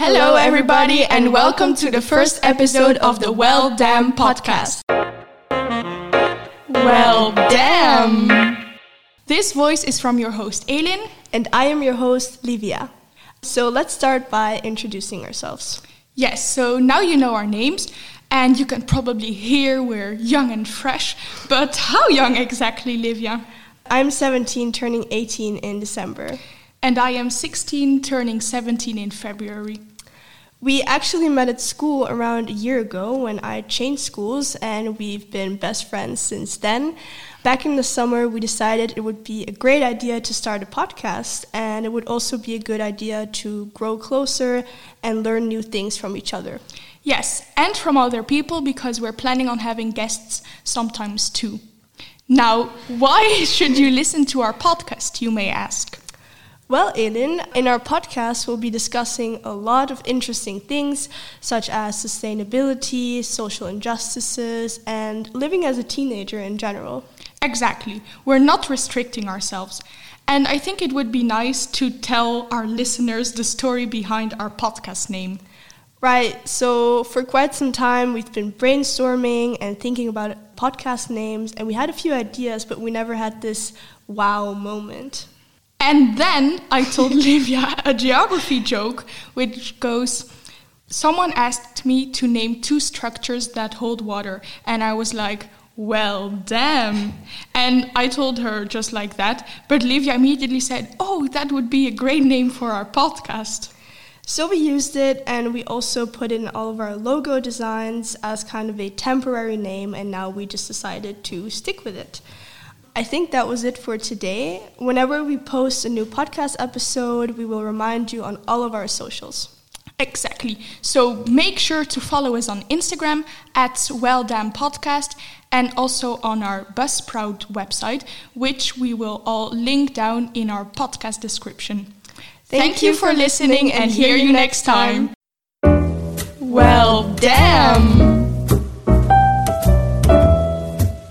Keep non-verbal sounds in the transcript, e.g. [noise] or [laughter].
Hello, everybody, and welcome to the first episode of the Well Damn podcast. Well, damn! This voice is from your host, Elin. And I am your host, Livia. So let's start by introducing ourselves. Yes, so now you know our names, and you can probably hear we're young and fresh. But how young exactly, Livia? I'm 17, turning 18 in December. And I am 16, turning 17 in February. We actually met at school around a year ago when I changed schools, and we've been best friends since then. Back in the summer, we decided it would be a great idea to start a podcast, and it would also be a good idea to grow closer and learn new things from each other. Yes, and from other people because we're planning on having guests sometimes too. Now, why [laughs] should you listen to our podcast, you may ask? Well, Elin, in our podcast, we'll be discussing a lot of interesting things, such as sustainability, social injustices, and living as a teenager in general. Exactly. We're not restricting ourselves. And I think it would be nice to tell our listeners the story behind our podcast name. Right, so for quite some time, we've been brainstorming and thinking about podcast names, and we had a few ideas, but we never had this wow moment. And then I told [laughs] Livia a geography joke, which goes Someone asked me to name two structures that hold water, and I was like, well, damn. And I told her just like that, but Livia immediately said, Oh, that would be a great name for our podcast. So we used it, and we also put in all of our logo designs as kind of a temporary name, and now we just decided to stick with it. I think that was it for today. Whenever we post a new podcast episode, we will remind you on all of our socials. Exactly. So make sure to follow us on Instagram at Well Damn Podcast and also on our Buzzsprout website, which we will all link down in our podcast description. Thank, Thank you for listening and hear you next time. Well, damn!